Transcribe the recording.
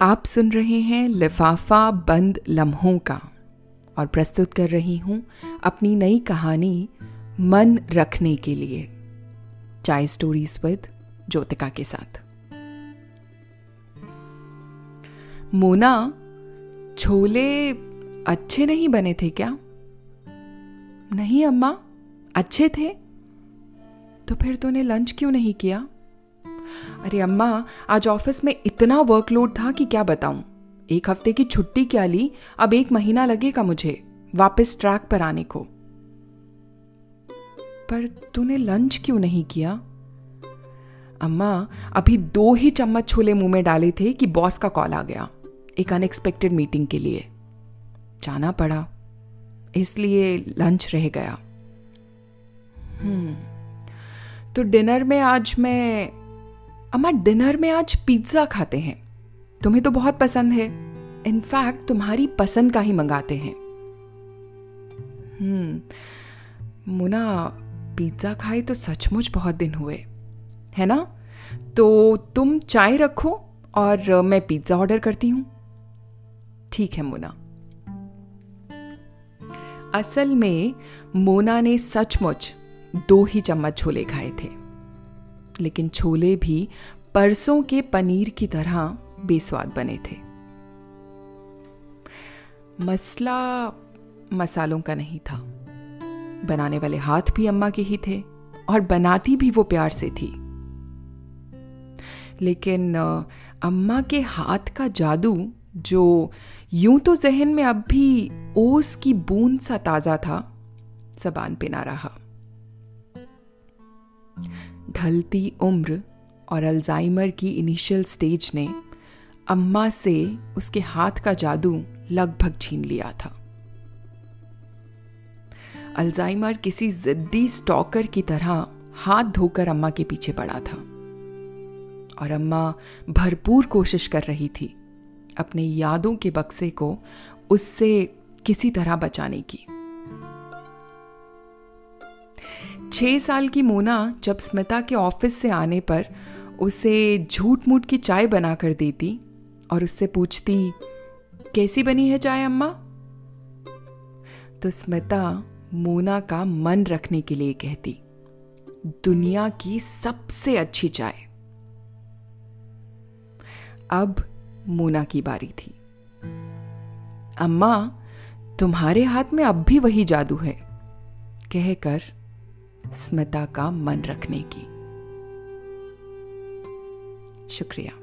आप सुन रहे हैं लिफाफा बंद लम्हों का और प्रस्तुत कर रही हूँ अपनी नई कहानी मन रखने के लिए चाय स्टोरीज विद ज्योतिका के साथ। मोना, छोले अच्छे नहीं बने थे क्या? नहीं, अम्मा, अच्छे थे? तो फिर तूने लंच क्यों नहीं किया? अरे अम्मा, आज ऑफ़िस में इतना वर्कलोड था कि क्या बताऊँ? एक हफ़्ते की छुट्टी क्या ली? अब एक महीना लगेगा मुझे, वापस ट्रैक पर आने को। पर तूने लंच क्यों नहीं किया? अम्मा, अभी दो ही चम्मच छोले मुँह में डाले थे कि बॉस का कॉल आ गया, एक अनएक्सपेक्टेड मीटिंग के लिए। जाना पड़ा, इसलिए लंच रह गया। हम्म तो डिनर में आज मैं अम्मा, डिनर में आज पिज़्ज़ा खाते हैं। तुम्हें तो बहुत पसंद है। इनफैक्ट तुम्हारी पसंद का ही मंगाते हैं। हम्म मुना, पिज़्ज़ा खाए तो सचमुच बहुत दिन हुए, है ना? तो तुम चाय रखो और मैं पिज़्ज़ा ऑर्डर करती हूँ। ठीक है, मोना। असल में, मोना ने सचमुच दो ही चम्मच छोले खाए थे। लेकिन छोले भी परसों के पनीर की तरह बेस्वाद बने थे। मसला मसालों का नहीं था। बनाने वाले हाथ भी अम्मा के ही थे और बनाती भी वो प्यार से थी। लेकिन अम्मा के हाथ का जादू, जो यूँ तो जहन में अब भी ओस की बूंद सा ताज़ा था, जबान पे ना रहा। ढलती उम्र और अल्जाइमर की इनिशियल स्टेज ने अम्मा से उसके हाथ का जादू लगभग छीन लिया था। अल्जाइमर किसी जिद्दी स्टॉकर की तरह हाथ धोकर अम्मा के पीछे पड़ा था और अम्मा भरपूर कोशिश कर रही थी अपने यादों के बक्से को उससे किसी तरह बचाने की। छह साल की मोना जब स्मिता के ऑफ़िस से आने पर उसे झूठ मूठ की चाय बनाकर देती और उससे पूछती, कैसी बनी है चाय, अम्मा? तो स्मिता मोना का मन रखने के लिए कहती, दुनिया की सबसे अच्छी चाय। अब मोना की बारी थी। अम्मा, तुम्हारे हाथ में अब भी वही जादू है, कहकर स्मिता का मन रखने की। शुक्रिया।